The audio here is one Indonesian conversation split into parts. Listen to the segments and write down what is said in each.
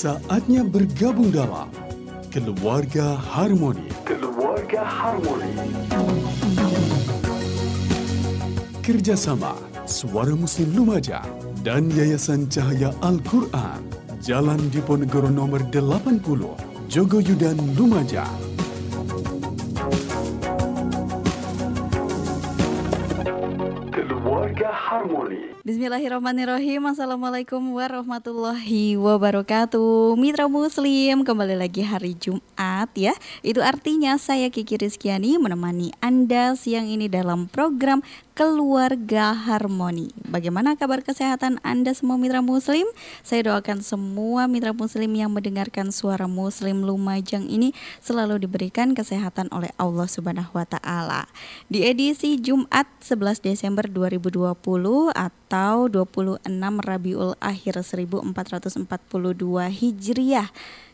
Saatnya bergabung dalam Keluarga Harmoni. Keluarga Harmoni. Kerjasama Suara Muslim Lumajang dan Yayasan Cahaya Al-Quran. Jalan Diponegoro nomor 80, Jogoyudan, Lumajang. Bismillahirrahmanirrahim. Assalamualaikum warahmatullahi wabarakatuh. Mitra Muslim kembali lagi hari Jumat ya. Itu artinya saya Kiki Rizkyani menemani Anda siang ini dalam program Keluarga Harmoni Bagaimana kabar kesehatan Anda semua Mitra Muslim? Saya doakan semua Mitra Muslim yang mendengarkan suara Muslim Lumajang ini Selalu diberikan kesehatan oleh Allah Subhanahu Wa Taala. Di edisi Jumat 11 Desember 2020 atau 26 Rabiul Akhir 1442 Hijriah.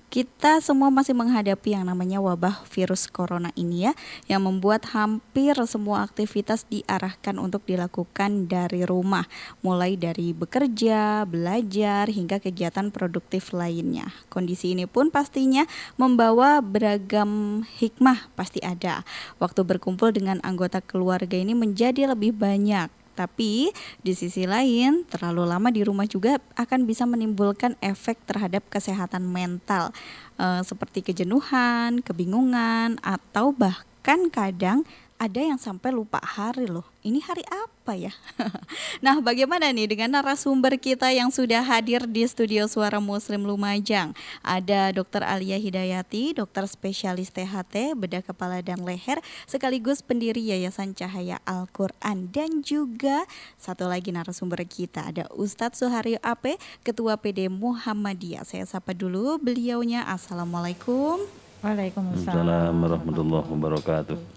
Kita semua masih menghadapi yang namanya wabah virus corona ini ya yang membuat hampir semua aktivitas diarahkan untuk dilakukan dari rumah mulai dari bekerja, belajar hingga kegiatan produktif lainnya. Kondisi ini pun pastinya membawa beragam hikmah pasti ada. Waktu berkumpul dengan anggota keluarga ini menjadi lebih banyak tapi di sisi lain, terlalu lama di rumah juga akan bisa menimbulkan efek terhadap kesehatan mental, e, seperti kejenuhan, kebingungan, atau bahkan kadang ada yang sampai lupa hari loh. Ini hari apa ya? nah, bagaimana nih dengan narasumber kita yang sudah hadir di studio Suara Muslim Lumajang? Ada Dr. Alia Hidayati, dokter spesialis THT, bedah kepala dan leher, sekaligus pendiri Yayasan Cahaya Al-Qur'an dan juga satu lagi narasumber kita ada Ustadz Suharyo AP, Ketua PD Muhammadiyah. Saya sapa dulu beliaunya. Assalamualaikum. Waalaikumsalam warahmatullahi wabarakatuh.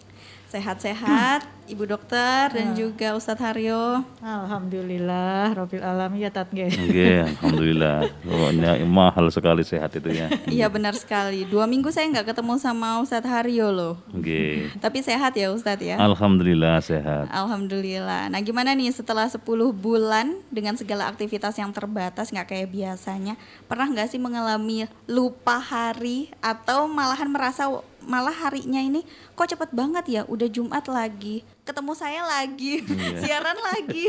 Sehat-sehat, Ibu Dokter dan juga Ustadz Haryo. Alhamdulillah, Robil Alam ya Tat Oke, Alhamdulillah. Pokoknya mahal sekali sehat itu ya. Iya benar sekali. Dua minggu saya nggak ketemu sama Ustadz Haryo loh. Oke. Tapi sehat ya Ustadz ya. Alhamdulillah sehat. Alhamdulillah. Nah gimana nih setelah 10 bulan dengan segala aktivitas yang terbatas nggak kayak biasanya, pernah nggak sih mengalami lupa hari atau malahan merasa malah harinya ini kok cepet banget ya? Udah Jumat lagi. Ketemu saya lagi. Iya. siaran lagi.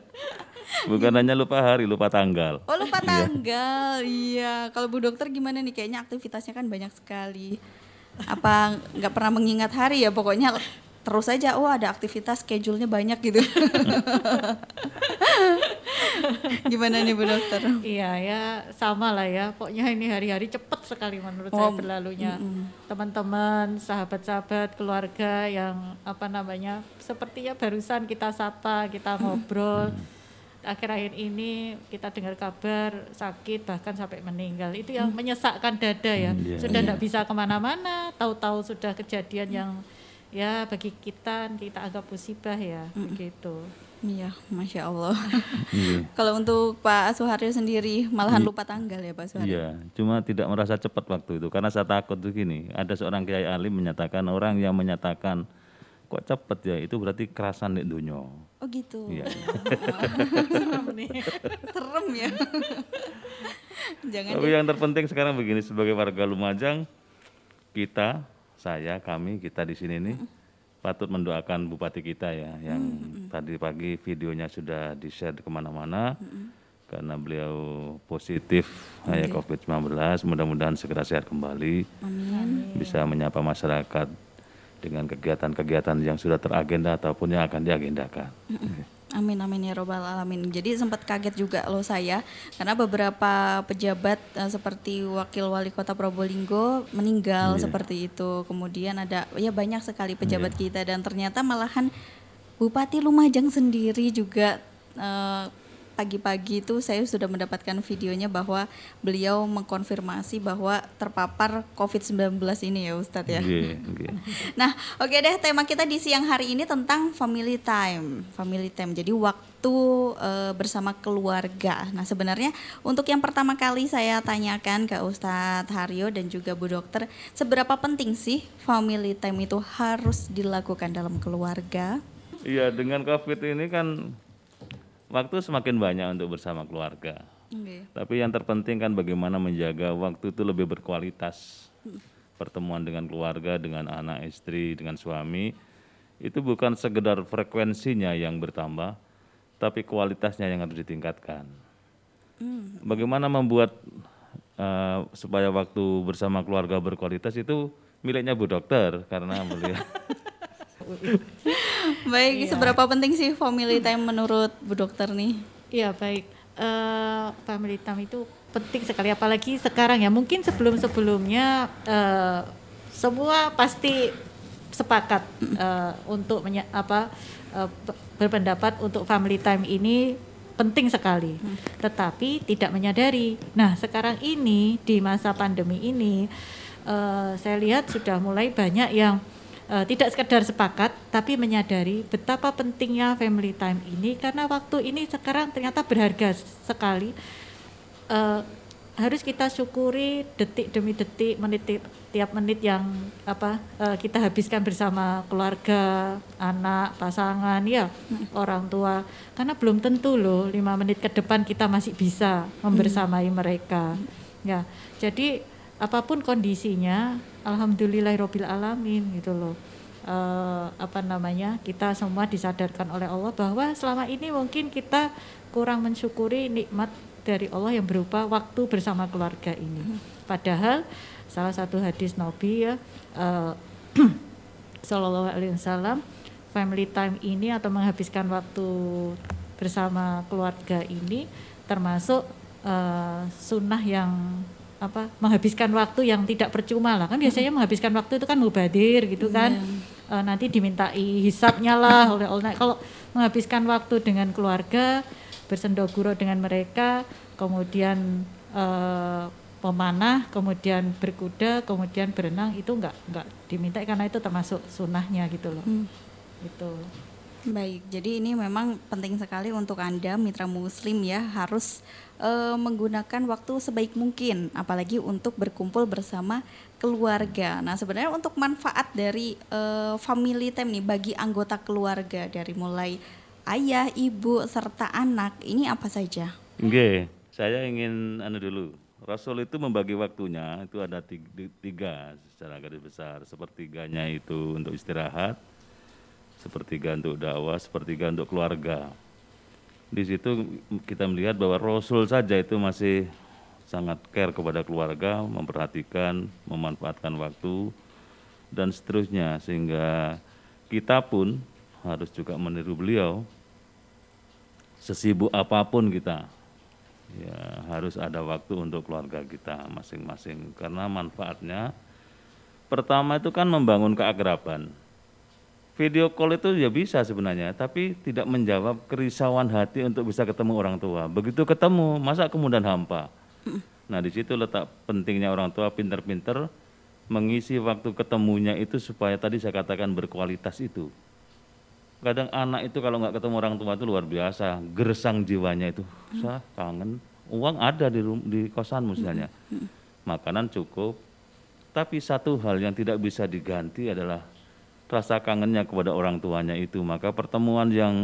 Bukan hanya lupa hari lupa tanggal. Oh lupa iya. tanggal. Iya. Kalau Bu Dokter gimana nih? Kayaknya aktivitasnya kan banyak sekali. Apa nggak pernah mengingat hari ya? Pokoknya terus aja oh ada aktivitas schedule-nya banyak gitu. Gimana nih Bu Dokter? Iya ya sama lah ya. Pokoknya ini hari-hari cepet sekali menurut oh, saya berlalunya. Teman-teman, sahabat-sahabat, keluarga yang apa namanya sepertinya barusan kita sapa, kita ngobrol. Akhir-akhir ini kita dengar kabar sakit bahkan sampai meninggal itu yang menyesakkan dada ya. Yeah, sudah tidak yeah. bisa ke mana-mana, tahu-tahu sudah kejadian yang ya bagi kita kita agak musibah ya mm. begitu. Iya, masya Allah. Iya. Kalau untuk Pak Suharyo sendiri malahan iya. lupa tanggal ya Pak Suharyo. Iya, cuma tidak merasa cepat waktu itu karena saya takut tuh gini. Ada seorang kiai alim menyatakan orang yang menyatakan kok cepet ya itu berarti kerasan di dunia. Oh gitu. Iya. Serem nih. Serem ya. Jangan Tapi ya. yang terpenting sekarang begini sebagai warga Lumajang kita saya kami kita di sini nih patut mendoakan bupati kita ya yang mm-hmm. tadi pagi videonya sudah di share ke mana-mana mm-hmm. karena beliau positif okay. ya COVID-19 mudah-mudahan segera sehat kembali Amin. bisa menyapa masyarakat dengan kegiatan-kegiatan yang sudah teragenda ataupun yang akan diagendakan. Mm-hmm. Amin amin ya robbal alamin. Jadi sempat kaget juga loh saya karena beberapa pejabat uh, seperti wakil wali kota Probolinggo meninggal yeah. seperti itu. Kemudian ada ya banyak sekali pejabat yeah. kita dan ternyata malahan Bupati Lumajang sendiri juga uh, pagi-pagi itu saya sudah mendapatkan videonya bahwa beliau mengkonfirmasi bahwa terpapar COVID-19 ini ya Ustadz ya. Okay, okay. nah oke okay deh tema kita di siang hari ini tentang family time. Family time jadi waktu e, bersama keluarga. Nah sebenarnya untuk yang pertama kali saya tanyakan ke Ustadz Haryo dan juga Bu Dokter seberapa penting sih family time itu harus dilakukan dalam keluarga? Iya dengan COVID ini kan waktu semakin banyak untuk bersama keluarga. Okay. Tapi yang terpenting kan bagaimana menjaga waktu itu lebih berkualitas. Pertemuan dengan keluarga, dengan anak, istri, dengan suami itu bukan sekedar frekuensinya yang bertambah, tapi kualitasnya yang harus ditingkatkan. Hmm. Bagaimana membuat uh, supaya waktu bersama keluarga berkualitas itu miliknya Bu Dokter karena beliau. baik, iya. seberapa penting sih family time menurut Bu Dokter nih? Iya baik uh, family time itu penting sekali apalagi sekarang ya mungkin sebelum sebelumnya uh, semua pasti sepakat uh, untuk menya, apa uh, berpendapat untuk family time ini penting sekali hmm. tetapi tidak menyadari nah sekarang ini di masa pandemi ini uh, saya lihat sudah mulai banyak yang uh, tidak sekedar sepakat tapi menyadari betapa pentingnya family time ini karena waktu ini sekarang ternyata berharga sekali uh, harus kita syukuri detik demi detik menit tiap menit yang apa uh, kita habiskan bersama keluarga anak pasangan ya hmm. orang tua karena belum tentu loh lima menit ke depan kita masih bisa membersamai hmm. mereka ya jadi apa pun kondisinya alhamdulillahirobbil alamin gitu loh uh, apa namanya kita semua disadarkan oleh Allah bahwa selama ini mungkin kita kurang mensyukuri nikmat dari Allah yang berupa waktu bersama keluarga ini. Padahal salah satu hadis Nabi ya uh, Sallallahu Alaihi Wasallam family time ini atau menghabiskan waktu bersama keluarga ini termasuk uh, sunnah yang apa menghabiskan waktu yang tidak percuma lah kan biasanya menghabiskan waktu itu kan mubadir gitu kan yeah. Iya. uh, nanti dimintai hisapnya lah oleh Allah kalau menghabiskan waktu dengan keluarga bersendoguro dengan mereka kemudian uh, pemanah kemudian berkuda kemudian berenang itu enggak enggak diminta karena itu termasuk sunnahnya gitu loh hmm. itu Baik, jadi ini memang penting sekali untuk Anda mitra muslim ya harus e, menggunakan waktu sebaik mungkin apalagi untuk berkumpul bersama keluarga. Nah, sebenarnya untuk manfaat dari e, family time nih bagi anggota keluarga dari mulai ayah, ibu serta anak ini apa saja? Oke, saya ingin anu dulu. Rasul itu membagi waktunya itu ada tiga, tiga secara garis besar. Sepertiganya itu untuk istirahat, sepertiga untuk dakwah, sepertiga untuk keluarga. Di situ kita melihat bahwa Rasul saja itu masih sangat care kepada keluarga, memperhatikan, memanfaatkan waktu, dan seterusnya. Sehingga kita pun harus juga meniru beliau, sesibuk apa pun kita, ya harus ada waktu untuk keluarga kita masing-masing. Karena manfaatnya, pertama itu kan membangun keakraban video call itu ya bisa sebenarnya, tapi tidak menjawab kerisauan hati untuk bisa ketemu orang tua. Begitu ketemu, masa kemudian hampa. Nah di situ letak pentingnya orang tua pinter-pinter mengisi waktu ketemunya itu supaya tadi saya katakan berkualitas itu. Kadang anak itu kalau nggak ketemu orang tua itu luar biasa, gersang jiwanya itu, saya kangen. Uang ada di di kosan misalnya, makanan cukup. Tapi satu hal yang tidak bisa diganti adalah rasa kangennya kepada orang tuanya itu, maka pertemuan yang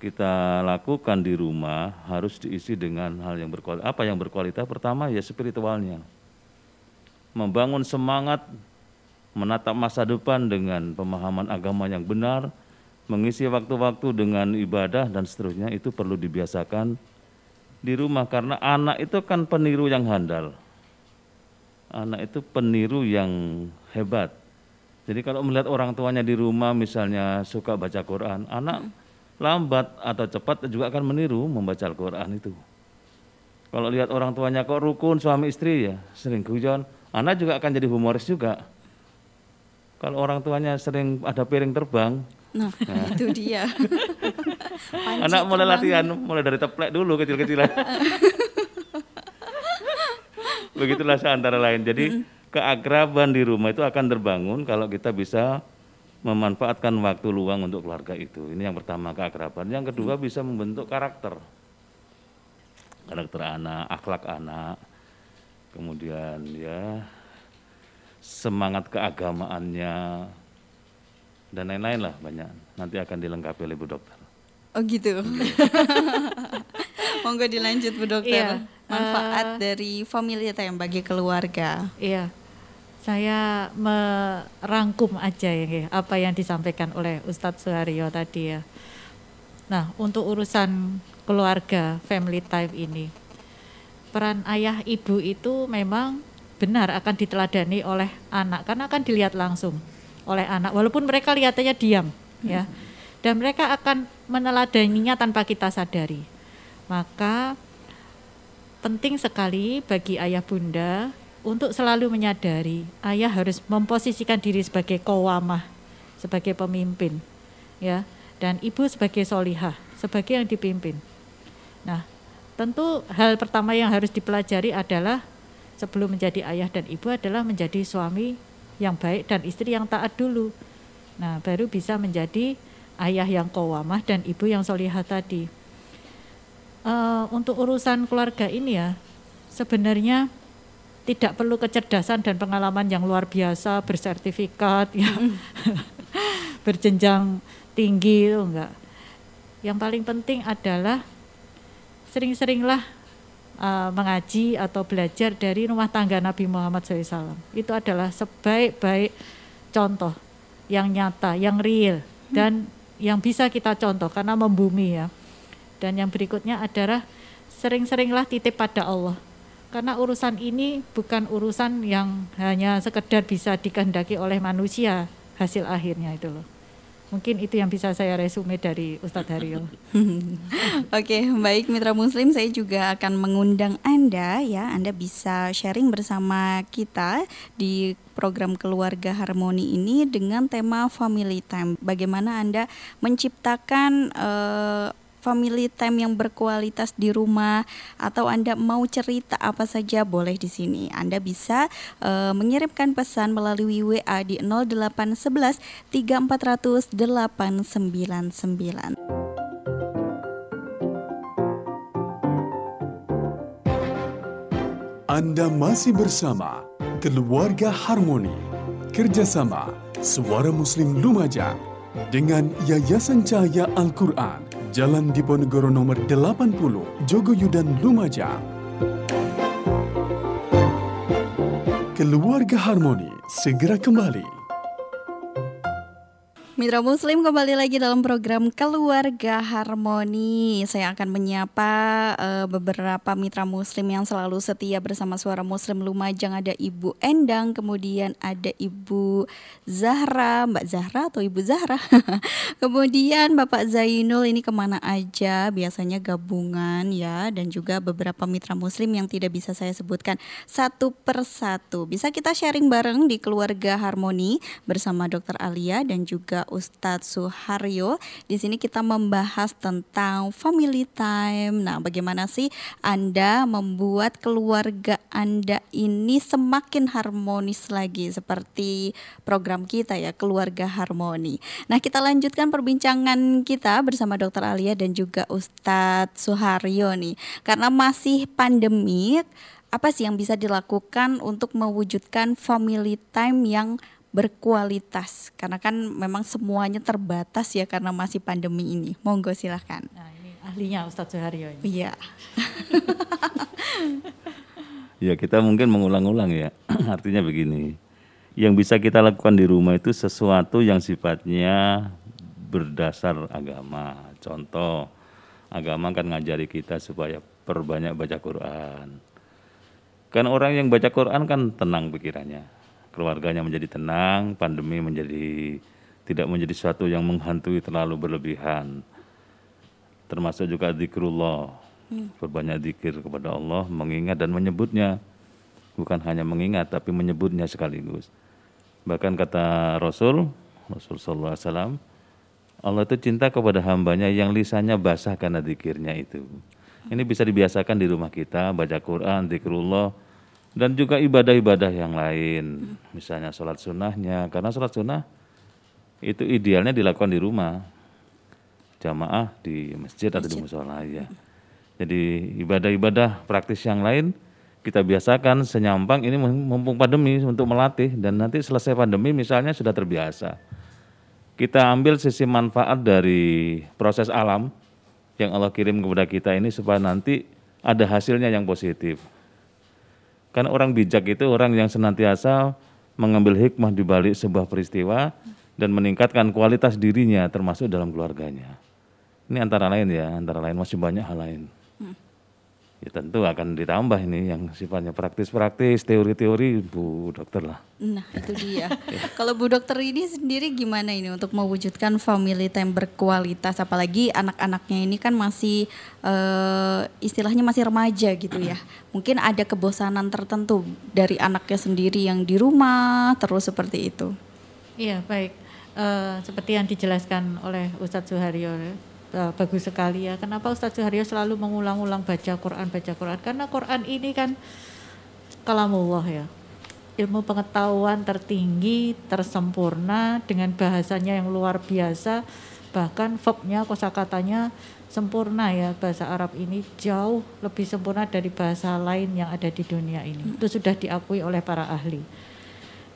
kita lakukan di rumah harus diisi dengan hal yang berkualitas. Apa yang berkualitas? Pertama ya spiritualnya. Membangun semangat menatap masa depan dengan pemahaman agama yang benar, mengisi waktu-waktu dengan ibadah dan seterusnya itu perlu dibiasakan di rumah karena anak itu kan peniru yang handal. Anak itu peniru yang hebat. Jadi kalau melihat orang tuanya di rumah misalnya suka baca Quran, anak lambat atau cepat juga akan meniru membaca Al-Quran itu. Kalau lihat orang tuanya kok rukun suami istri ya sering guyon, anak juga akan jadi humoris juga. Kalau orang tuanya sering ada piring terbang, nah, nah. itu dia. anak mulai latihan, mulai dari teplek dulu kecil-kecilan. Begitulah seantara lain. Jadi mm keakraban di rumah itu akan terbangun kalau kita bisa memanfaatkan waktu luang untuk keluarga itu. Ini yang pertama keakraban. Yang kedua bisa membentuk karakter. Karakter anak, akhlak anak. Kemudian ya semangat keagamaannya dan lain-lain lah banyak. Nanti akan dilengkapi oleh Bu Dokter. Oh gitu. Monggo dilanjut Bu Dokter. Iya, Manfaat uh, dari family time bagi keluarga. Iya. Saya merangkum aja ya apa yang disampaikan oleh Ustadz Suharyo tadi ya. Nah, untuk urusan keluarga family time ini peran ayah ibu itu memang benar akan diteladani oleh anak karena akan dilihat langsung oleh anak walaupun mereka lihatnya diam ya. Dan mereka akan meneladaninya tanpa kita sadari. Maka penting sekali bagi ayah bunda untuk selalu menyadari ayah harus memposisikan diri sebagai kowamah sebagai pemimpin ya dan ibu sebagai solihah sebagai yang dipimpin nah tentu hal pertama yang harus dipelajari adalah sebelum menjadi ayah dan ibu adalah menjadi suami yang baik dan istri yang taat dulu. Nah, baru bisa menjadi ayah yang kawamah dan ibu yang solihah tadi. Uh, untuk urusan keluarga ini ya, sebenarnya tidak perlu kecerdasan dan pengalaman yang luar biasa, bersertifikat, ya, berjenjang tinggi itu enggak. Yang paling penting adalah sering-seringlah uh, mengaji atau belajar dari rumah tangga Nabi Muhammad SAW. Itu adalah sebaik-baik contoh yang nyata, yang real dan yang bisa kita contoh karena membumi ya. Dan yang berikutnya adalah sering-seringlah titip pada Allah. Karena urusan ini bukan urusan yang hanya sekedar bisa dikehendaki oleh manusia hasil akhirnya itu loh. Mungkin itu yang bisa saya resume dari Ustadz Haryo. Oke, baik Mitra Muslim, saya juga akan mengundang Anda ya, Anda bisa sharing bersama kita di program Keluarga Harmoni ini dengan tema Family Time. Bagaimana Anda menciptakan uh, family time yang berkualitas di rumah atau Anda mau cerita apa saja boleh di sini. Anda bisa uh, mengirimkan pesan melalui WA di 0811 3400 899. Anda masih bersama Keluarga Harmoni Kerjasama Suara Muslim Lumajang dengan Yayasan Cahaya Al-Quran Jalan Diponegoro nomor 80, Jogoyudan, Lumajang. Keluarga Harmoni segera kembali. Mitra Muslim kembali lagi dalam program Keluarga Harmoni. Saya akan menyapa uh, beberapa mitra Muslim yang selalu setia bersama Suara Muslim Lumajang. Ada Ibu Endang, kemudian ada Ibu Zahra, Mbak Zahra atau Ibu Zahra. kemudian Bapak Zainul ini ke mana aja? Biasanya gabungan ya, dan juga beberapa mitra Muslim yang tidak bisa saya sebutkan satu persatu. Bisa kita sharing bareng di Keluarga Harmoni bersama Dr. Alia dan juga Ustadz Suharyo. Di sini kita membahas tentang family time. Nah, bagaimana sih Anda membuat keluarga Anda ini semakin harmonis lagi seperti program kita ya, Keluarga Harmoni. Nah, kita lanjutkan perbincangan kita bersama Dr. Alia dan juga Ustadz Suharyo nih. Karena masih pandemik, apa sih yang bisa dilakukan untuk mewujudkan family time yang berkualitas karena kan memang semuanya terbatas ya karena masih pandemi ini. Monggo silahkan. Nah ini ahlinya Ustadz Suharyo. Iya. ya kita mungkin mengulang-ulang ya. Artinya begini, yang bisa kita lakukan di rumah itu sesuatu yang sifatnya berdasar agama. Contoh, agama kan ngajari kita supaya perbanyak baca Quran. Kan orang yang baca Quran kan tenang pikirannya keluarganya menjadi tenang, pandemi menjadi tidak menjadi sesuatu yang menghantui terlalu berlebihan. Termasuk juga zikrullah, hmm. berbanyak zikir kepada Allah, mengingat dan menyebutnya. Bukan hanya mengingat, tapi menyebutnya sekaligus. Bahkan kata Rasul, Rasul Sallallahu Alaihi Wasallam, Allah itu cinta kepada hambanya yang lisannya basah karena zikirnya itu. Ini bisa dibiasakan di rumah kita, baca Quran, zikrullah, dan juga ibadah-ibadah yang lain, misalnya sholat sunnahnya, karena sholat sunnah itu idealnya dilakukan di rumah, jamaah di masjid, atau di musola ya. Jadi ibadah-ibadah praktis yang lain kita biasakan senyampang ini mumpung pandemi untuk melatih dan nanti selesai pandemi misalnya sudah terbiasa. Kita ambil sisi manfaat dari proses alam yang Allah kirim kepada kita ini supaya nanti ada hasilnya yang positif. Karena orang bijak itu orang yang senantiasa mengambil hikmah di balik sebuah peristiwa dan meningkatkan kualitas dirinya termasuk dalam keluarganya. Ini antara lain ya, antara lain masih banyak hal lain ya tentu akan ditambah ini yang sifatnya praktis-praktis, teori-teori Bu Dokter lah. Nah itu dia. Kalau Bu Dokter ini sendiri gimana ini untuk mewujudkan family time berkualitas, apalagi anak-anaknya ini kan masih uh, istilahnya masih remaja gitu ya. Mungkin ada kebosanan tertentu dari anaknya sendiri yang di rumah terus seperti itu. Iya baik. Uh, seperti yang dijelaskan oleh Ustadz Suharyo uh, bagus sekali ya. Kenapa Ustadz Suharyo selalu mengulang-ulang baca Quran, baca Quran? Karena Quran ini kan kalamullah ya. Ilmu pengetahuan tertinggi, tersempurna dengan bahasanya yang luar biasa. Bahkan verbnya, kosakatanya sempurna ya. Bahasa Arab ini jauh lebih sempurna dari bahasa lain yang ada di dunia ini. Itu sudah diakui oleh para ahli.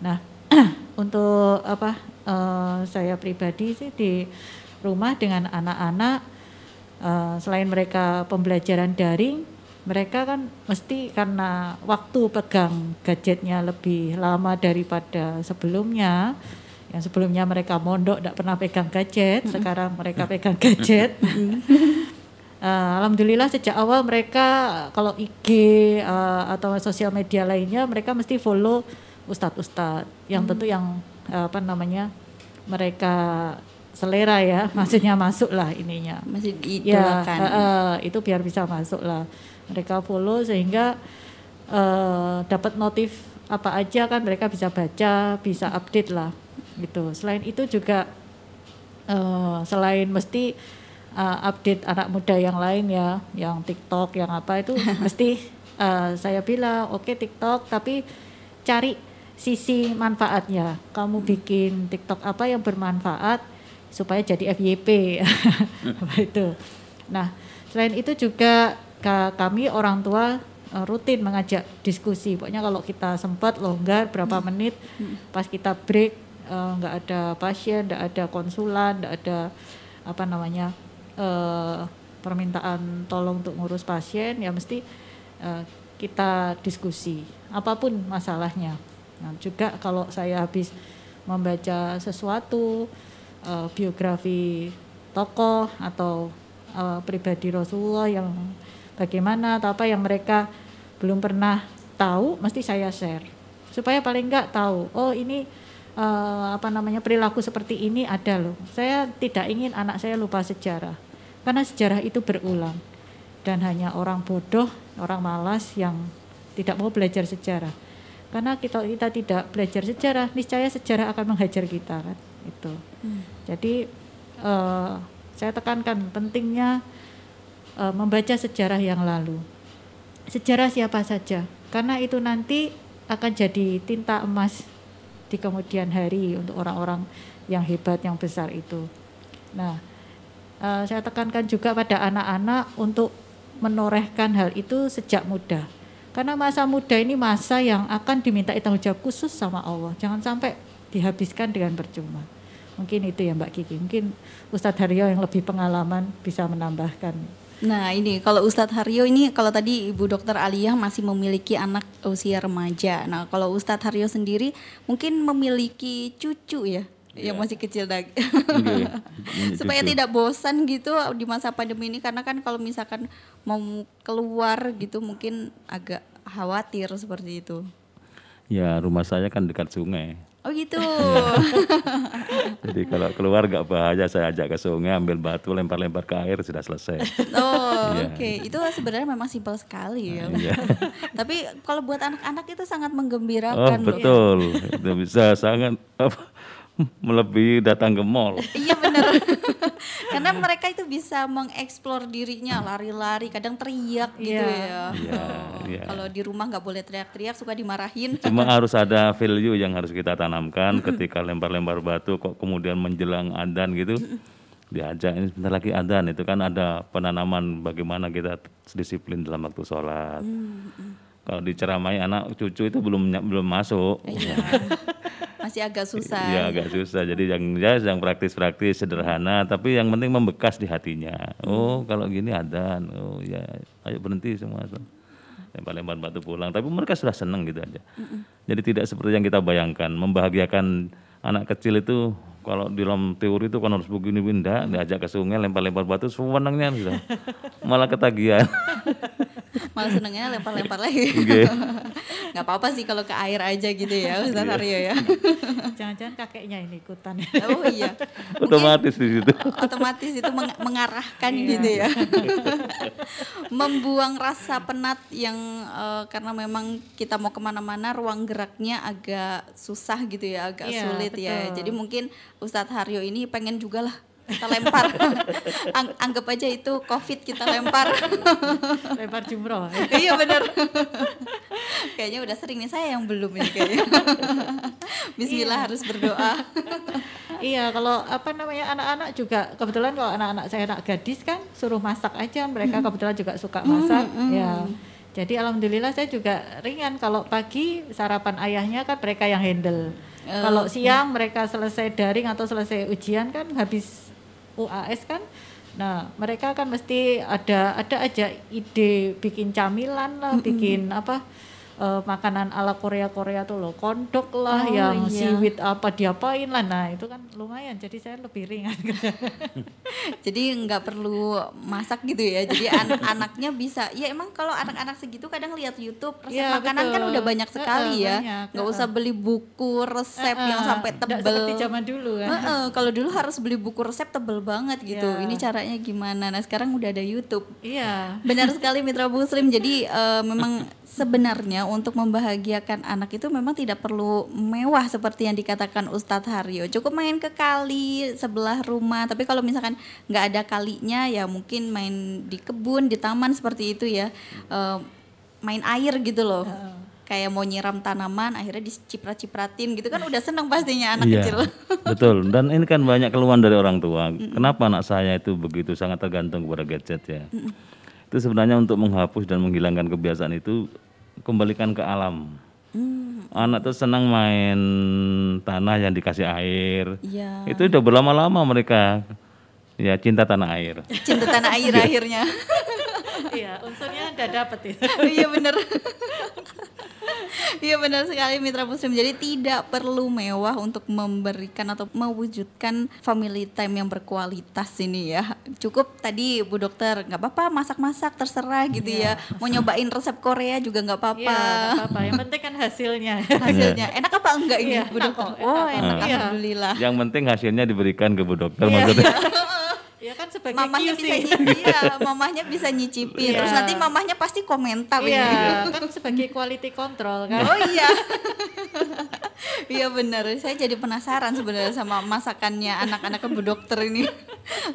Nah, untuk apa uh, saya pribadi sih di rumah dengan anak-anak uh, selain mereka pembelajaran daring mereka kan mesti karena waktu pegang gadgetnya lebih lama daripada sebelumnya. Yang sebelumnya mereka mondok tidak pernah pegang gadget sekarang mereka pegang gadget. Uh, alhamdulillah sejak awal mereka kalau IG uh, eh, atau sosial media lainnya mereka mesti follow ustadz-ustadz. Yang tentu yang uh, apa namanya mereka selera ya, maksudnya masuk lah ininya. Masih diidolakan. Ya, uh, itu biar bisa masuk lah. Mereka follow sehingga uh, dapat notif apa aja kan mereka bisa baca, bisa update lah gitu. Selain itu juga uh, selain mesti uh, update anak muda yang lain ya, yang TikTok, yang apa itu mesti uh, saya bilang oke okay, TikTok tapi cari sisi manfaatnya. Kamu bikin TikTok apa yang bermanfaat supaya jadi FYP apa itu. Nah, selain itu juga kami orang tua eh, rutin mengajak diskusi. Pokoknya kalau kita sempat longgar berapa hmm. menit hmm. pas kita break eh, nggak uh, ada pasien, nggak ada konsulan, nggak ada apa namanya uh, permintaan tolong untuk ngurus pasien, ya mesti uh, kita diskusi apa pun masalahnya. Nah, juga kalau saya habis membaca sesuatu uh, biografi tokoh atau uh, pribadi Rasulullah yang bagaimana atau apa yang mereka belum pernah tahu mesti saya share. Supaya paling enggak tahu oh ini uh, apa namanya perilaku seperti ini ada loh. Saya tidak ingin anak saya lupa sejarah karena sejarah itu berulang. Dan hanya orang bodoh orang malas yang tidak mau belajar sejarah. Karena kita kita tidak belajar sejarah niscaya sejarah akan menghajar kita kan itu. Hmm. Jadi uh, saya tekankan pentingnya uh, membaca sejarah yang lalu. Sejarah siapa saja, karena itu nanti akan jadi tinta emas di kemudian hari untuk orang-orang yang hebat, yang besar itu. Nah, uh, saya tekankan juga pada anak-anak untuk menorehkan hal itu sejak muda. Karena masa muda ini masa yang akan diminta tanggung jawab khusus sama Allah. Jangan sampai dihabiskan dengan percuma. Mungkin itu ya Mbak Kiki. Mungkin Ustadz Haryo yang lebih pengalaman bisa menambahkan. Nah ini kalau Ustadz Haryo ini kalau tadi Ibu Dokter Aliyah masih memiliki anak usia remaja. Nah kalau Ustadz Haryo sendiri mungkin memiliki cucu ya yeah. yang masih kecil lagi okay. supaya cucu. tidak bosan gitu di masa pandemi ini karena kan kalau misalkan mau keluar gitu mungkin agak khawatir seperti itu ya rumah saya kan dekat sungai Oh gitu. Jadi kalau keluar gak bahaya saya ajak ke sungai ambil batu lempar-lempar ke air sudah selesai. Oh yeah. oke okay. itu sebenarnya memang simpel sekali ya. Iya. Tapi kalau buat anak-anak itu sangat menggembirakan. Oh betul ya. itu bisa sangat melebihi datang ke mall. iya benar. Karena mereka itu bisa mengeksplor dirinya, lari-lari, kadang teriak gitu yeah. ya. Iya, iya. Kalau di rumah nggak boleh teriak-teriak, suka dimarahin. Cuma harus ada value yang harus kita tanamkan ketika lempar-lempar batu kok kemudian menjelang adan gitu. diajak ini sebentar lagi adan itu kan ada penanaman bagaimana kita disiplin dalam waktu sholat. Mm, mm. Kalau diceramai anak cucu itu belum belum masuk. Iya. Masih agak susah. Ya agak susah. Jadi yang ya yang praktis-praktis sederhana, tapi yang penting membekas di hatinya. Oh kalau gini ada, oh ya ayo berhenti semua. Lempar-lempar batu pulang. Tapi mereka sudah senang gitu aja. Jadi tidak seperti yang kita bayangkan. Membahagiakan anak kecil itu kalau di dalam teori itu kan harus begini benda diajak ke sungai lempar-lempar batu sewenangnya gitu. malah ketagihan malah senengnya lempar-lempar lagi okay. nggak apa-apa sih kalau ke air aja gitu ya Ustaz iya. Aryo ya jangan-jangan kakeknya ini ikutan oh iya otomatis di situ otomatis itu meng mengarahkan iya. gitu ya membuang rasa penat yang uh, karena memang kita mau ke mana-mana ruang geraknya agak susah gitu ya agak iya, sulit ya. betul. ya jadi mungkin Ustadz Haryo ini pengen juga lah kita lempar. Ang anggap aja itu covid kita lempar. Lempar jumroh. Iya benar kayaknya udah sering nih saya yang belum ini kayaknya. Bismillah iya. harus berdoa. Iya kalau apa namanya anak-anak juga kebetulan kalau anak-anak saya anak gadis kan suruh masak aja. Mereka kebetulan juga suka masak. Mm -hmm. ya jadi alhamdulillah saya juga ringan. Kalau pagi sarapan ayahnya kan mereka yang handle. Uh, Kalau siang mereka selesai daring atau selesai ujian kan habis UAS kan, nah mereka kan mesti ada ada aja ide bikin camilan lah, bikin apa uh, makanan ala Korea Korea tuh loh kondok lah oh, yang iya. siwit apa diapain lah. Nah itu kan lumayan jadi saya lebih ringan. Jadi nggak perlu masak gitu ya jadi an anaknya bisa. Ya emang kalau anak-anak segitu kadang lihat YouTube resep ya, makanan kan betul. kan udah banyak sekali uh, uh, ya nggak usah beli buku resep uh, uh, yang sampai tebel seperti zaman dulu kan. Uh, uh, kalau dulu harus beli buku resep tebel banget gitu. Ya. ini caranya gimana? Nah sekarang udah ada YouTube. Iya. Benar sekali Mitra Muslim. Jadi uh, memang sebenarnya untuk membahagiakan anak itu memang tidak perlu mewah seperti yang dikatakan Ustadz Haryo. Cukup main ke kali sebelah rumah. Tapi kalau misalkan nggak ada kalinya ya mungkin main di kebun, di taman seperti itu ya. Uh, main air gitu loh. Kayak mau nyiram tanaman, akhirnya diciprat-cipratin gitu kan udah seneng pastinya anak iya, kecil. betul. Dan ini kan banyak keluhan dari orang tua. Kenapa anak saya itu begitu sangat tergantung kepada gadget ya? Itu sebenarnya untuk menghapus dan menghilangkan kebiasaan itu kembalikan ke alam. Hmm. Anak tuh senang main tanah yang dikasih air. Ya. Itu udah berlama-lama mereka ya cinta tanah air. Cinta tanah air akhirnya. Iya, unsurnya udah dapet ya. iya bener. Iya benar sekali Mitra Muslim. Jadi tidak perlu mewah untuk memberikan atau mewujudkan family time yang berkualitas ini ya. Cukup tadi Bu Dokter nggak apa-apa masak-masak terserah gitu yeah. ya. Mau nyobain resep Korea juga nggak apa-apa. Iya, apa-apa. Yang penting kan hasilnya. hasilnya enak apa enggak ini iya, Bu Dokter? Oh enak, enak. alhamdulillah. Yang penting hasilnya diberikan ke Bu Dokter iya. maksudnya. Ya kan sebagai mamahnya QC. bisa nyicipin, ya, mamahnya bisa nyicipin. Yeah. Terus nanti mamahnya pasti komentar Iya, yeah, kan sebagai quality control kan. Oh iya. iya benar. Saya jadi penasaran sebenarnya sama masakannya anak-anak Bu Dokter ini.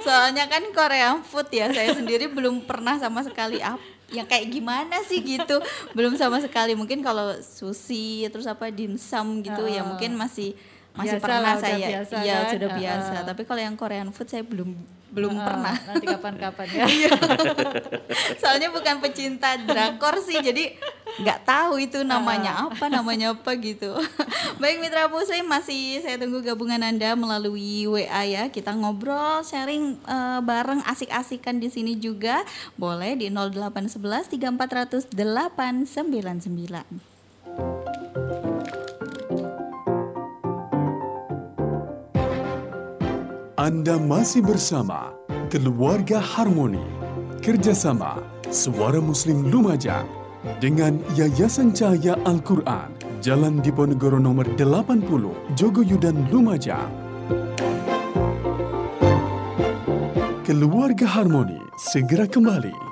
Soalnya kan Korean food ya, saya sendiri belum pernah sama sekali apa yang kayak gimana sih gitu belum sama sekali mungkin kalau sushi terus apa dimsum gitu uh, ya mungkin masih masih biasa pernah lah, saya biasa, ya kan? sudah biasa uh, tapi kalau yang Korean food saya belum belum uh, pernah. Nanti kapan-kapan ya. Iya. Soalnya bukan pecinta drakor sih, jadi nggak tahu itu namanya apa, namanya apa gitu. Baik Mitra Muslim, masih saya tunggu gabungan Anda melalui WA ya. Kita ngobrol, sharing uh, bareng asik-asikan di sini juga. Boleh di 0811 3400 899. Anda masih bersama Keluarga Harmoni. Kerjasama Suara Muslim Lumajang dengan Yayasan Cahaya Al-Quran Jalan Diponegoro nomor 80 Jogoyudan Lumajang. Keluarga Harmoni segera kembali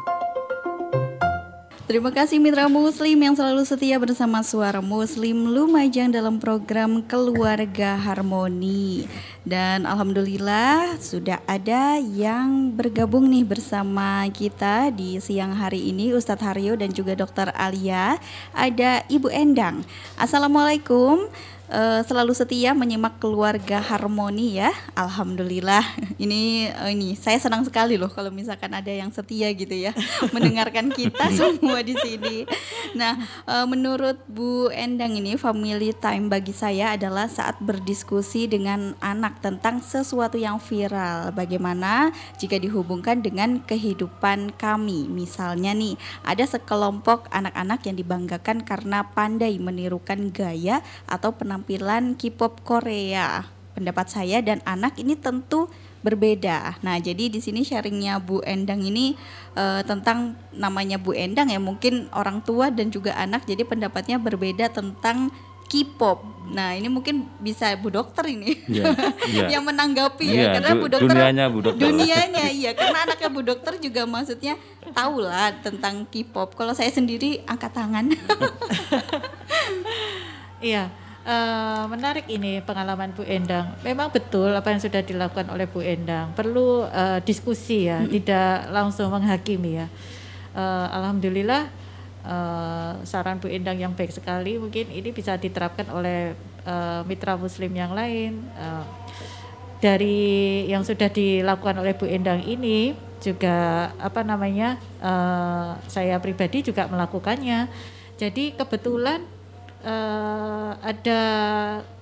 Terima kasih mitra muslim yang selalu setia bersama suara muslim Lumajang dalam program Keluarga Harmoni. Dan alhamdulillah sudah ada yang bergabung nih bersama kita di siang hari ini Ustadz Haryo dan juga Dokter Alia. Ada Ibu Endang. Assalamualaikum uh, selalu setia menyimak keluarga harmoni ya. Alhamdulillah. Ini uh, ini saya senang sekali loh kalau misalkan ada yang setia gitu ya mendengarkan kita semua di sini. Nah, uh, menurut Bu Endang ini family time bagi saya adalah saat berdiskusi dengan anak tentang sesuatu yang viral. Bagaimana jika dihubungkan dengan kehidupan kami. Misalnya nih, ada sekelompok anak-anak yang dibanggakan karena pandai menirukan gaya atau penampilan penampilan K-pop Korea. Pendapat saya dan anak ini tentu berbeda. Nah, jadi di sini sharingnya Bu Endang ini uh, tentang namanya Bu Endang ya, mungkin orang tua dan juga anak jadi pendapatnya berbeda tentang K-pop. Nah, ini mungkin bisa Bu Dokter ini yeah, yeah. yang menanggapi yeah, ya, karena Bu Dokter dunianya Bu Dokter. Dunianya iya, karena anaknya Bu Dokter juga maksudnya tahu lah tentang K-pop. Kalau saya sendiri angkat tangan. iya. Uh, menarik ini pengalaman Bu Endang. Memang betul apa yang sudah dilakukan oleh Bu Endang. Perlu uh, diskusi ya, hmm. tidak langsung menghakimi ya. Uh, Alhamdulillah uh, saran Bu Endang yang baik sekali. Mungkin ini bisa diterapkan oleh uh, mitra Muslim yang lain. Uh, dari yang sudah dilakukan oleh Bu Endang ini juga apa namanya uh, saya pribadi juga melakukannya. Jadi kebetulan uh, ada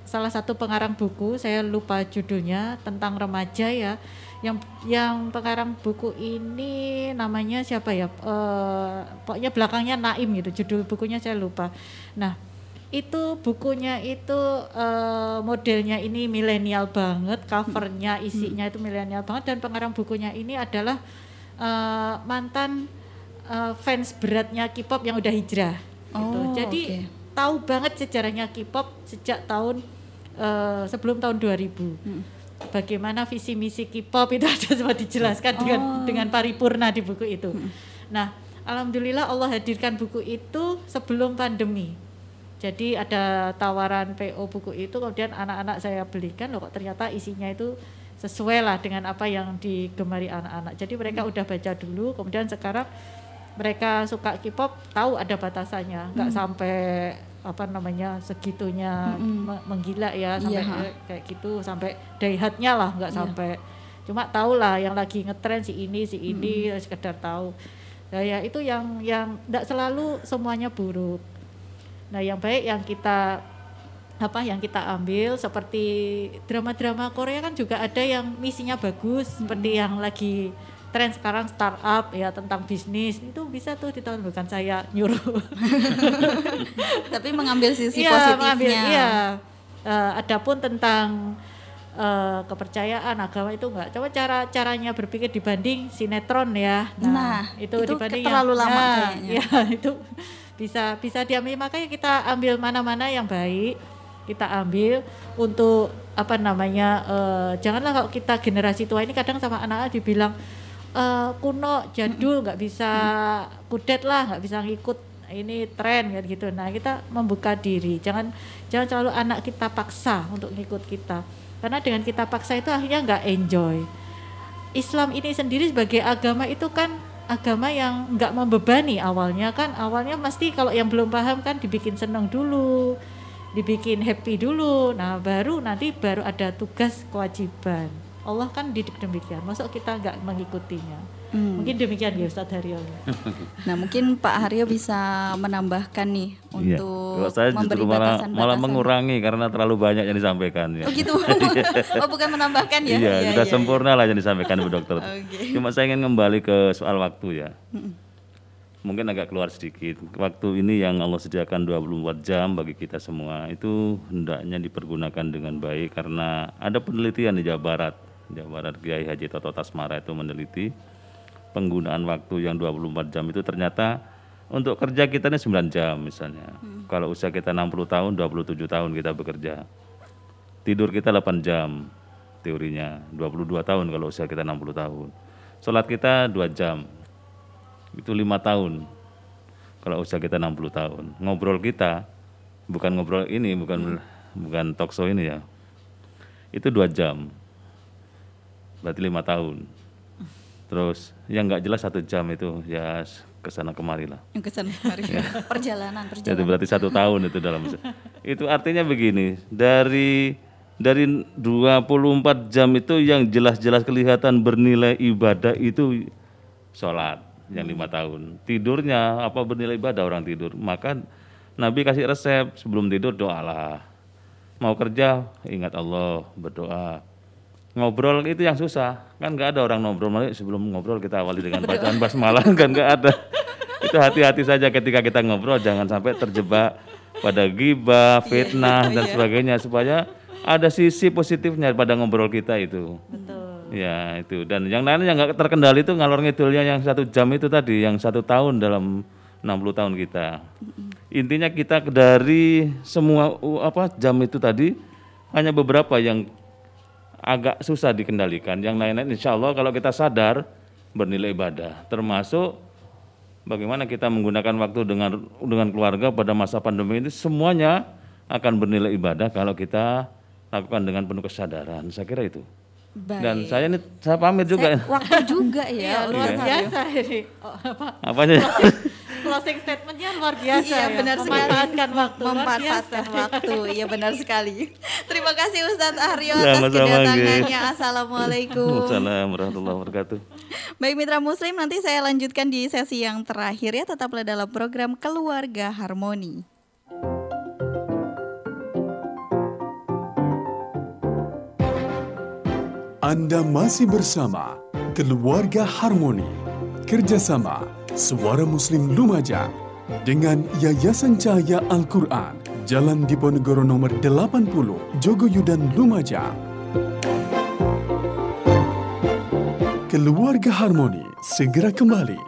salah satu pengarang buku saya lupa judulnya tentang remaja ya yang yang pengarang buku ini namanya siapa ya uh, pokoknya belakangnya Naim gitu judul bukunya saya lupa nah itu bukunya itu uh, modelnya ini milenial banget covernya hmm. isinya itu milenial banget dan pengarang bukunya ini adalah uh, mantan uh, fans beratnya K-pop yang udah hijrah gitu. oh, gitu jadi okay tahu banget sejarahnya K-pop sejak tahun uh, sebelum tahun 2000. Hmm. Bagaimana visi misi K-pop itu ada semua dijelaskan oh. dengan dengan paripurna di buku itu. Hmm. Nah, alhamdulillah Allah hadirkan buku itu sebelum pandemi. Jadi ada tawaran PO buku itu kemudian anak-anak saya belikan loh kok ternyata isinya itu sesuai lah dengan apa yang digemari anak-anak. Jadi mereka hmm. udah baca dulu kemudian sekarang mereka suka K-pop tahu ada batasannya nggak hmm. sampai apa namanya segitunya hmm. menggila ya sampai yeah. kayak gitu sampai daihatnya lah nggak yeah. sampai cuma tahu lah yang lagi ngetren si ini si ini hmm. sekedar tahu nah, ya itu yang yang tidak selalu semuanya buruk nah yang baik yang kita apa yang kita ambil seperti drama-drama Korea kan juga ada yang misinya bagus hmm. seperti yang lagi tren sekarang startup ya tentang bisnis itu bisa tuh ditonton bukan saya nyuruh. Tapi mengambil sisi ya, positifnya. mengambil, iya. Uh, adapun tentang uh, kepercayaan agama itu enggak coba cara caranya berpikir dibanding sinetron ya. Nah, nah itu, itu dibanding terlalu yang, lama nah, kayaknya. ya itu bisa bisa diambil. Makanya kita ambil mana-mana yang baik kita ambil untuk apa namanya uh, janganlah kalau kita generasi tua ini kadang sama anak-anak dibilang uh, kuno jadul nggak bisa kudet lah nggak bisa ngikut ini tren gitu. Nah kita membuka diri. Jangan jangan selalu anak kita paksa untuk ngikut kita. Karena dengan kita paksa itu akhirnya nggak enjoy. Islam ini sendiri sebagai agama itu kan agama yang nggak membebani awalnya. Kan awalnya pasti kalau yang belum paham kan dibikin seneng dulu dibikin happy dulu. Nah baru nanti baru ada tugas kewajiban Allah kan didik demikian, masuk kita nggak mengikutinya. Hmm. Mungkin demikian ya Ustadz Haryo. nah mungkin Pak Haryo bisa menambahkan nih iya. untuk Kalau saya memberi malah, batasan, malah mengurangi karena terlalu banyak yang disampaikan. Ya. Oh gitu, oh bukan menambahkan ya? Iya, iya sudah iya, sempurna iya. lah yang disampaikan Bu Dokter. okay. Cuma saya ingin kembali ke soal waktu ya. Hmm. Mungkin agak keluar sedikit. Waktu ini yang Allah sediakan 24 jam bagi kita semua itu hendaknya dipergunakan dengan baik karena ada penelitian di Jawa Barat Jawa Barat Kiai Haji Toto Tasmara itu meneliti penggunaan waktu yang 24 jam itu ternyata untuk kerja kita ini 9 jam misalnya. Hmm. Kalau usia kita 60 tahun, 27 tahun kita bekerja. Tidur kita 8 jam teorinya, 22 tahun kalau usia kita 60 tahun. Sholat kita 2 jam, itu 5 tahun kalau usia kita 60 tahun. Ngobrol kita, bukan ngobrol ini, bukan hmm. bukan talk show ini ya, itu dua jam berarti lima tahun. Terus yang nggak jelas satu jam itu ya ke sana kemari lah. Yang ke sana kemari. perjalanan, Jadi perjalanan. berarti satu tahun itu dalam itu artinya begini dari dari 24 jam itu yang jelas-jelas kelihatan bernilai ibadah itu sholat yang lima tahun. Tidurnya apa bernilai ibadah orang tidur? Maka Nabi kasih resep sebelum tidur doalah. Mau kerja ingat Allah berdoa ngobrol itu yang susah. Kan nggak ada orang ngobrol. Mari sebelum ngobrol kita awali dengan bacaan basmalah kan nggak ada. Itu hati-hati saja ketika kita ngobrol. Jangan sampai terjebak pada gibah fitnah dan sebagainya. Supaya ada sisi positifnya pada ngobrol kita itu. Betul. ya itu. Dan yang lain yang nggak terkendali itu ngalor ngidulnya yang satu jam itu tadi yang satu tahun dalam 60 tahun kita. Intinya kita dari semua apa jam itu tadi hanya beberapa yang agak susah dikendalikan. Yang lain-lain insya Allah kalau kita sadar bernilai ibadah. Termasuk bagaimana kita menggunakan waktu dengan dengan keluarga pada masa pandemi ini semuanya akan bernilai ibadah kalau kita lakukan dengan penuh kesadaran. Saya kira itu. Baik. Dan saya ini saya pamit juga. Saya- waktu juga ya. Luar Iya. biasa ini. Oh, apa? Apanya? Closing statementnya luar biasa Iya ya. benar sekali. Memanfaatkan waktu. Memanfaatkan waktu. Iya benar sekali. Terima kasih Ustadz Aryo atas kedatangannya. Assalamualaikum. Waalaikumsalam warahmatullahi wabarakatuh. Baik mitra muslim nanti saya lanjutkan di sesi yang terakhir ya tetaplah dalam program Keluarga Harmoni. Anda masih bersama Keluarga Harmoni Kerjasama Suara Muslim Lumajang dengan Yayasan Cahaya Al-Quran Jalan Diponegoro nomor 80 Jogoyudan Lumajang. Keluarga Harmoni segera kembali.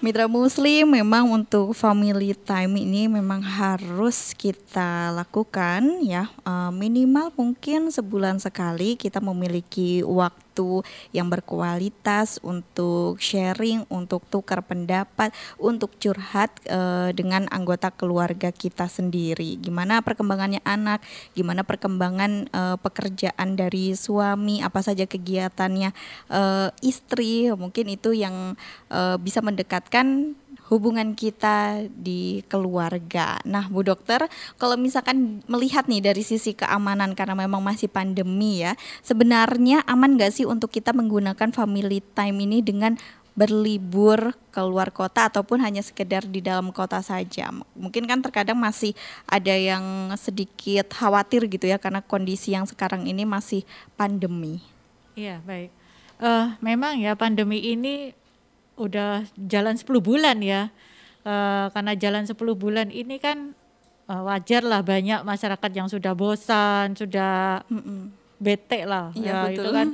Mitra Muslim memang untuk family time ini memang harus kita lakukan ya. Eh, minimal mungkin sebulan sekali kita memiliki waktu yang berkualitas untuk sharing, untuk tukar pendapat, untuk curhat eh, dengan anggota keluarga kita sendiri. Gimana perkembangannya anak, gimana perkembangan eh, pekerjaan dari suami, apa saja kegiatannya eh, istri, mungkin itu yang eh, bisa mendekatkan hubungan kita di keluarga. Nah, Bu Dokter, kalau misalkan melihat nih dari sisi keamanan karena memang masih pandemi ya, sebenarnya aman nggak sih untuk kita menggunakan family time ini dengan berlibur keluar kota ataupun hanya sekedar di dalam kota saja. Mungkin kan terkadang masih ada yang sedikit khawatir gitu ya karena kondisi yang sekarang ini masih pandemi. Iya, baik. Eh, memang ya pandemi ini udah jalan 10 bulan ya. Eh, karena jalan 10 bulan ini kan eh, wajar lah banyak masyarakat yang sudah bosan, sudah bete lah Iya, ya itu betul. kan.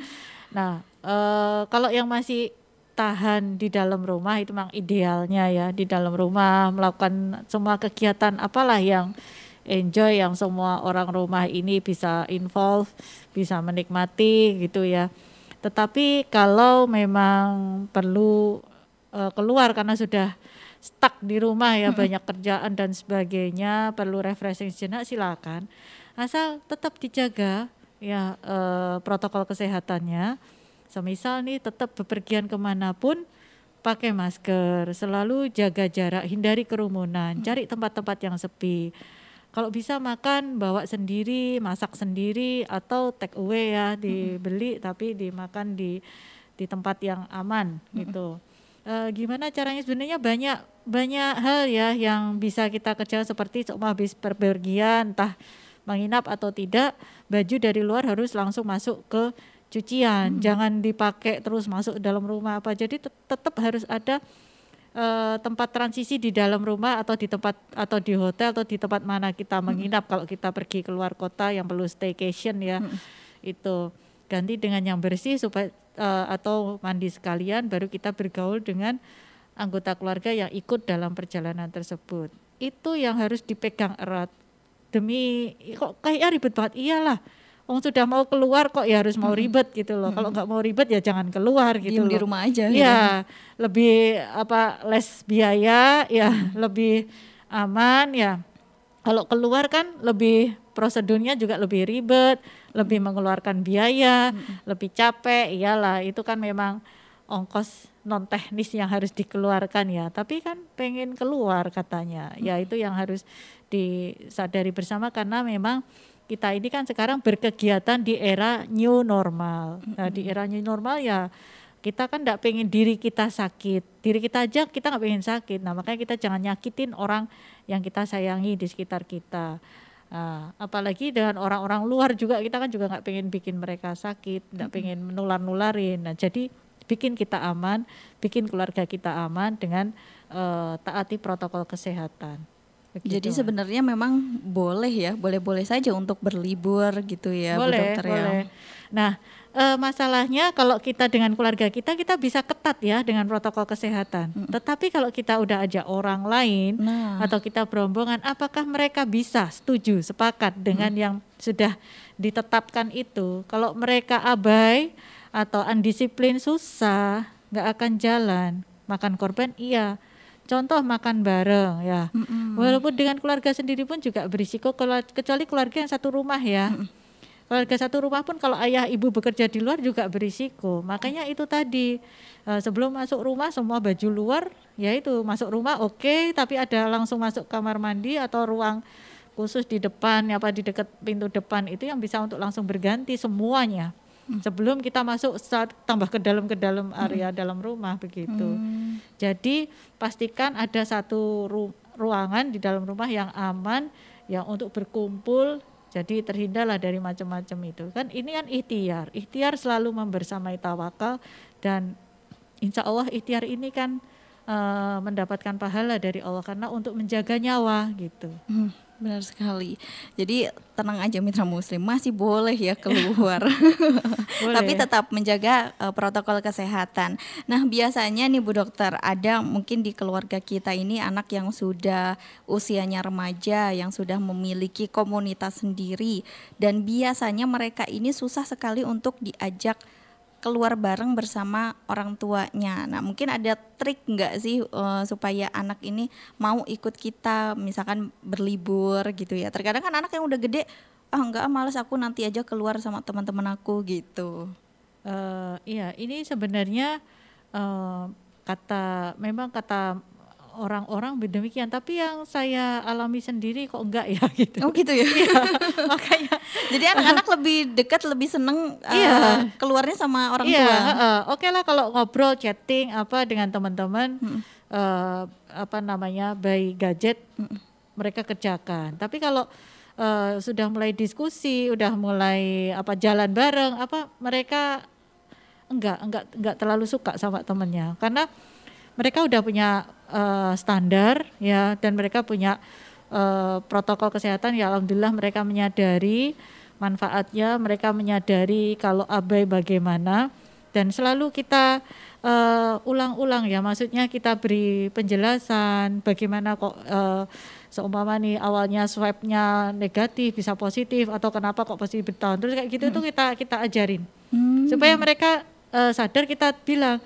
Nah, eh, kalau yang masih tahan di dalam rumah itu memang idealnya ya di dalam rumah melakukan semua kegiatan apalah yang enjoy yang semua orang rumah ini bisa involve, bisa menikmati gitu ya. Tetapi kalau memang perlu eh, keluar karena sudah stuck di rumah ya banyak kerjaan dan sebagainya, perlu refreshing sejenak silakan. Asal tetap dijaga ya eh, protokol kesehatannya. Semisal nih tetap bepergian ke mana pun pakai masker, selalu jaga jarak, hindari kerumunan, cari tempat-tempat yang sepi. Kalau bisa makan bawa sendiri, masak sendiri atau take away ya, dibeli tapi dimakan di di tempat yang aman gitu. Eh, gimana caranya? Sebenarnya banyak banyak hal ya yang bisa kita kerjakan seperti cuma habis perpergian entah menginap atau tidak, baju dari luar harus langsung masuk ke cucian, jangan dipakai terus masuk dalam rumah apa. Jadi tet- tetap harus ada eh, tempat transisi di dalam rumah atau di tempat atau di hotel atau di tempat mana kita menginap. Kalau kita pergi keluar kota yang perlu staycation ya itu. Ganti dengan yang bersih supaya eh, atau mandi sekalian baru kita bergaul dengan anggota keluarga yang ikut dalam perjalanan tersebut. Itu yang harus dipegang erat. Demi kok kayak ribet banget. Iyalah Wong sudah mau keluar kok ya harus mau ribet gitu loh. Kalau nggak mau ribet ya jangan keluar gitu Diem di loh. rumah aja gitu. Iya, lebih apa less biaya ya, lebih aman ya. Kalau keluar kan lebih prosedurnya juga lebih ribet, lebih mengeluarkan biaya, hmm. lebih capek. Iyalah, itu kan memang ongkos non teknis yang harus dikeluarkan ya. Tapi kan pengen keluar katanya. Ya itu yang harus disadari bersama karena memang kita ini kan sekarang berkegiatan di era new normal. Nah, di era new normal ya kita kan tidak pengen diri kita sakit. Diri kita aja kita nggak pengen sakit. Nah makanya kita jangan nyakitin orang yang kita sayangi di sekitar kita. Nah, apalagi dengan orang-orang luar juga kita kan juga nggak pengen bikin mereka sakit nggak pengen menular nularin nah jadi bikin kita aman bikin keluarga kita aman dengan uh, taati protokol kesehatan Begitu. Jadi sebenarnya memang boleh ya, boleh-boleh saja untuk berlibur gitu ya, boleh, Bu Dokter ya. boleh. ya. Nah, e, masalahnya kalau kita dengan keluarga kita kita bisa ketat ya dengan protokol kesehatan. Hmm. Tetapi kalau kita udah ajak orang lain nah. atau kita berombongan, apakah mereka bisa setuju sepakat dengan hmm. yang sudah ditetapkan itu? Kalau mereka abai atau undisiplin susah, nggak akan jalan. Makan korban iya. Contoh makan bareng ya. Mm. Walaupun dengan keluarga sendiri pun juga berisiko kecuali keluarga yang satu rumah ya. Mm keluarga satu rumah pun kalau ayah ibu bekerja di luar juga berisiko. Makanya itu tadi uh, sebelum masuk rumah semua baju luar ya itu masuk rumah oke okay, tapi ada langsung masuk kamar mandi atau ruang khusus di depan apa di dekat pintu depan itu yang bisa untuk langsung berganti semuanya. Sebelum kita masuk saat tambah ke dalam ke dalam area hmm. dalam rumah begitu. Hmm. Jadi pastikan ada satu ru ruangan di dalam rumah yang aman yang untuk berkumpul jadi terhindarlah dari macam-macam itu. Kan ini kan ikhtiar. Ikhtiar selalu membersamai tawakal dan insya Allah ikhtiar ini kan uh, mendapatkan pahala dari Allah karena untuk menjaga nyawa gitu. Hmm. Benar sekali. Jadi tenang aja mitra muslim, masih boleh ya keluar. boleh. Tapi tetap menjaga uh, protokol kesehatan. Nah, biasanya nih Bu Dokter, ada mungkin di keluarga kita ini anak yang sudah usianya remaja, yang sudah memiliki komunitas sendiri dan biasanya mereka ini susah sekali untuk diajak keluar bareng bersama orang tuanya. Nah, mungkin ada trik nggak sih uh, supaya anak ini mau ikut kita, misalkan berlibur gitu ya. Terkadang kan anak yang udah gede, ah nggak males aku nanti aja keluar sama teman-teman aku gitu. Uh, iya, ini sebenarnya uh, kata, memang kata orang-orang demikian tapi yang saya alami sendiri kok enggak ya gitu. Oh gitu ya, ya makanya. Jadi anak-anak lebih dekat lebih seneng uh, keluarnya sama orang iya, tua? uh, oke okay lah kalau ngobrol chatting apa dengan teman-teman hmm. uh, apa namanya by gadget hmm. mereka kerjakan. Tapi kalau uh, sudah mulai diskusi udah mulai apa jalan bareng apa mereka enggak enggak enggak terlalu suka sama temennya karena mereka udah punya uh, standar ya dan mereka punya uh, protokol kesehatan ya alhamdulillah mereka menyadari manfaatnya, mereka menyadari kalau abai bagaimana dan selalu kita uh, ulang-ulang ya maksudnya kita beri penjelasan bagaimana kok uh, seumpama nih awalnya swabnya negatif bisa positif atau kenapa kok positif bertahun terus kayak gitu hmm. tuh kita kita ajarin hmm. supaya mereka uh, sadar kita bilang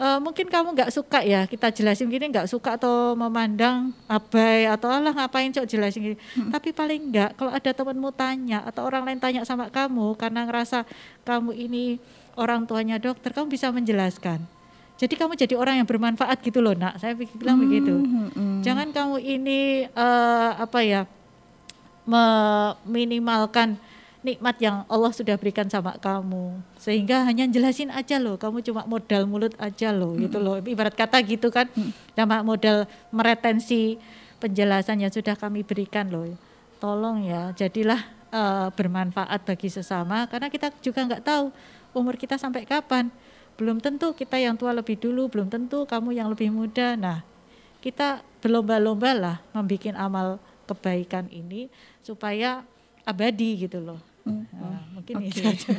uh, mungkin kamu nggak suka ya kita jelasin gini nggak suka atau memandang abai atau Allah ngapain cok jelasin gini hmm. tapi paling nggak kalau ada temanmu tanya atau orang lain tanya sama kamu karena ngerasa kamu ini orang tuanya dokter kamu bisa menjelaskan jadi kamu jadi orang yang bermanfaat gitu loh nak saya bilang hmm, begitu hmm, hmm. jangan kamu ini uh, apa ya meminimalkan nikmat yang Allah sudah berikan sama kamu. Sehingga hanya jelasin aja loh kamu cuma modal mulut aja loh hmm. gitu loh. Ibarat kata gitu kan hmm. sama modal meretensi penjelasan yang sudah kami berikan loh. Tolong ya jadilah uh, bermanfaat bagi sesama karena kita juga nggak tahu umur kita sampai kapan. Belum tentu kita yang tua lebih dulu belum tentu kamu yang lebih muda. Nah kita berlomba-lomba lah membuat amal kebaikan ini supaya abadi gitu loh Nah, mungkin okay. itu aja.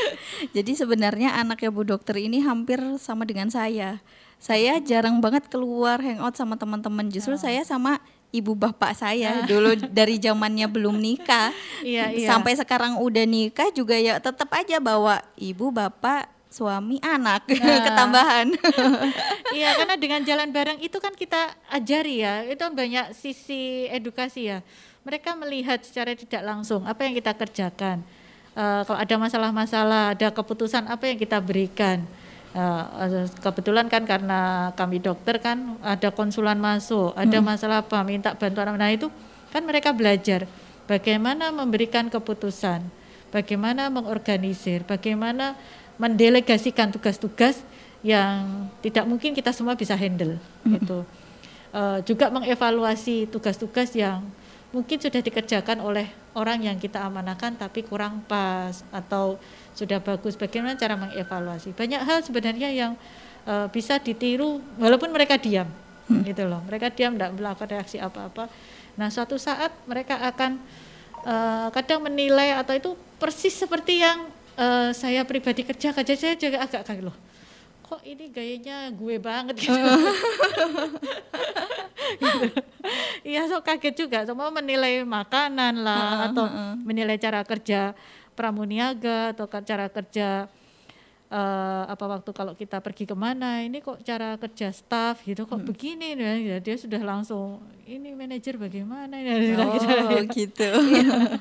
Jadi sebenarnya anaknya Bu Dokter ini hampir sama dengan saya. Saya jarang banget keluar hangout sama teman-teman. Justru oh. saya sama ibu bapak saya ah. dulu dari zamannya belum nikah. Iya, iya. Sampai sekarang udah nikah juga ya tetap aja bawa ibu bapak suami anak nah. ketambahan. iya karena dengan jalan bareng itu kan kita ajari ya itu banyak sisi edukasi ya mereka melihat secara tidak langsung apa yang kita kerjakan. Uh, kalau ada masalah-masalah, ada keputusan apa yang kita berikan. Uh, kebetulan kan karena kami dokter kan ada konsulan masuk, ada hmm. masalah apa, minta bantuan. Nah itu kan mereka belajar bagaimana memberikan keputusan, bagaimana mengorganisir, bagaimana mendelegasikan tugas-tugas yang tidak mungkin kita semua bisa handle. Hmm. Gitu. Uh, juga mengevaluasi tugas-tugas yang mungkin sudah dikerjakan oleh orang yang kita amanahkan tapi kurang pas atau sudah bagus. Bagaimana cara mengevaluasi? Banyak hal sebenarnya yang uh, bisa ditiru walaupun mereka diam hmm. gitu loh. Mereka diam tidak melakukan reaksi apa-apa. Nah suatu saat mereka akan uh, kadang menilai atau itu persis seperti yang uh, saya pribadi kerja kerja saya juga agak kaget loh. Kok ini gayanya gue banget gitu. Iya, so kaget juga. Semua menilai makanan lah uh, atau uh, menilai cara kerja pramuniaga atau cara kerja uh, apa waktu kalau kita pergi ke mana ini kok cara kerja staff gitu kok hmm. begini ya dia sudah langsung ini manajer bagaimana ya oh gitu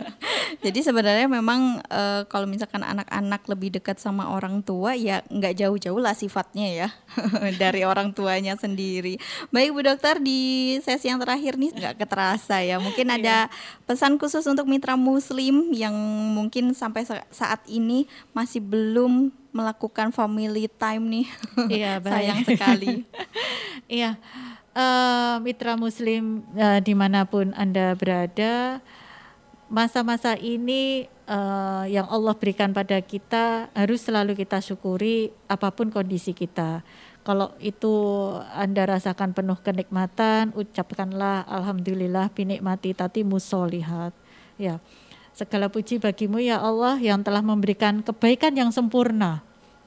jadi sebenarnya memang uh, kalau misalkan anak-anak lebih dekat sama orang tua ya nggak jauh-jauh lah sifatnya ya dari orang tuanya sendiri. Baik Bu Dokter di sesi yang terakhir nih nggak keterasa ya. Mungkin ada iya. pesan khusus untuk mitra muslim yang mungkin sampai saat ini masih belum melakukan family time nih. Iya, sayang sekali. iya, uh, mitra Muslim uh, di mana pun anda berada, masa-masa ini uh, yang Allah berikan pada kita harus selalu kita syukuri apa pun kondisi kita. Kalau itu Anda rasakan penuh kenikmatan, ucapkanlah alhamdulillah binikmati tati musolihat. Ya. Segala puji bagimu ya Allah yang telah memberikan kebaikan yang sempurna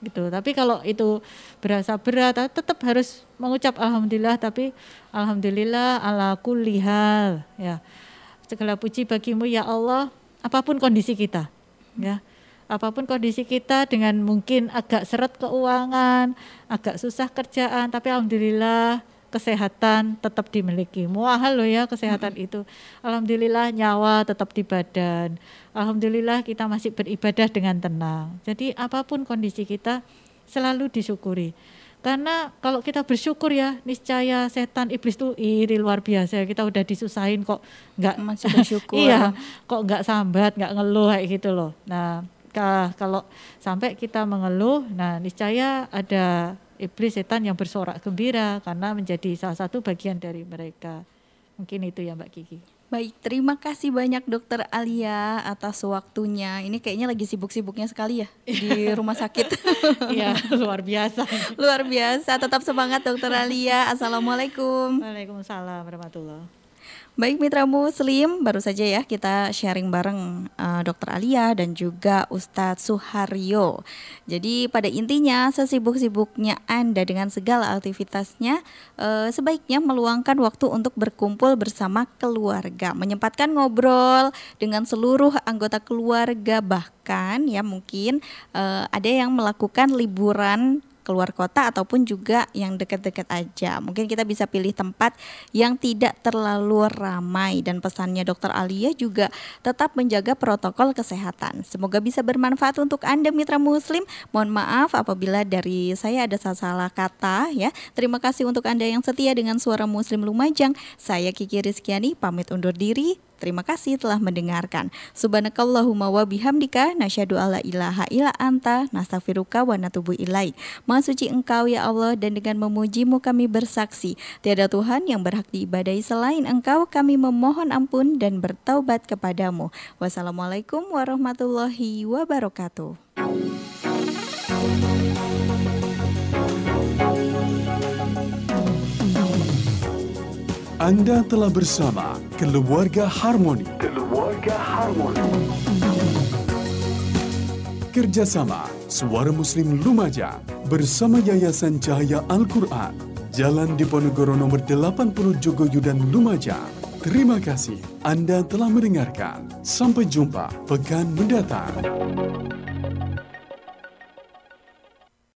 gitu. Tapi kalau itu berasa berat, ah, tetap harus mengucap alhamdulillah. Tapi alhamdulillah ala kulli hal ya. Segala puji bagimu ya Allah, apa pun kondisi kita, ya. Apa pun kondisi kita dengan mungkin agak seret keuangan, agak susah kerjaan, tapi alhamdulillah kesehatan tetap dimiliki. Mahal loh ya kesehatan hmm. itu. Alhamdulillah nyawa tetap di badan. Alhamdulillah kita masih beribadah dengan tenang. Jadi apa pun kondisi kita selalu disyukuri. Karena kalau kita bersyukur ya, niscaya setan iblis itu iri luar biasa. Kita udah disusahin kok nggak masih bersyukur. iya, kok nggak sambat, nggak ngeluh kayak gitu loh. Nah, kalau sampai kita mengeluh, nah niscaya ada iblis setan yang bersorak gembira karena menjadi salah satu bagian dari mereka. Mungkin itu ya Mbak Kiki. Baik, terima kasih banyak Dokter Alia atas waktunya. Ini kayaknya lagi sibuk-sibuknya sekali ya di rumah sakit. Iya, luar biasa. luar biasa. Tetap semangat Dokter Alia. Assalamualaikum. Waalaikumsalam warahmatullahi Baik mitra muslim, baru saja ya kita sharing bareng uh, Dokter Alia dan juga Ustadz Suharyo. Jadi pada intinya sesibuk-sibuknya Anda dengan segala aktivitasnya, uh, sebaiknya meluangkan waktu untuk berkumpul bersama keluarga, menyempatkan ngobrol dengan seluruh anggota keluarga bahkan ya mungkin uh, ada yang melakukan liburan keluar kota ataupun juga yang dekat-dekat aja. Mungkin kita bisa pilih tempat yang tidak terlalu ramai dan pesannya Dokter Alia juga tetap menjaga protokol kesehatan. Semoga bisa bermanfaat untuk Anda mitra muslim. Mohon maaf apabila dari saya ada salah kata ya. Terima kasih untuk Anda yang setia dengan suara Muslim Lumajang. Saya Kiki Rizkyani pamit undur diri. Terima kasih telah mendengarkan. Subhanakallahumma wa bihamdika nasyhadu alla ilaha illa anta nastaghfiruka wa natubu ilaik. Maha suci Engkau ya Allah dan dengan memujimu kami bersaksi tiada Tuhan yang berhak diibadahi selain Engkau. Kami memohon ampun dan bertaubat kepadamu. Wassalamualaikum warahmatullahi wabarakatuh. Anda telah bersama Keluarga Harmoni. Keluarga Harmoni. Kerjasama Suara Muslim Lumajang bersama Yayasan Cahaya Al-Quran. Jalan Diponegoro nomor 80 Jogoyudan Lumajang. Terima kasih Anda telah mendengarkan. Sampai jumpa pekan mendatang.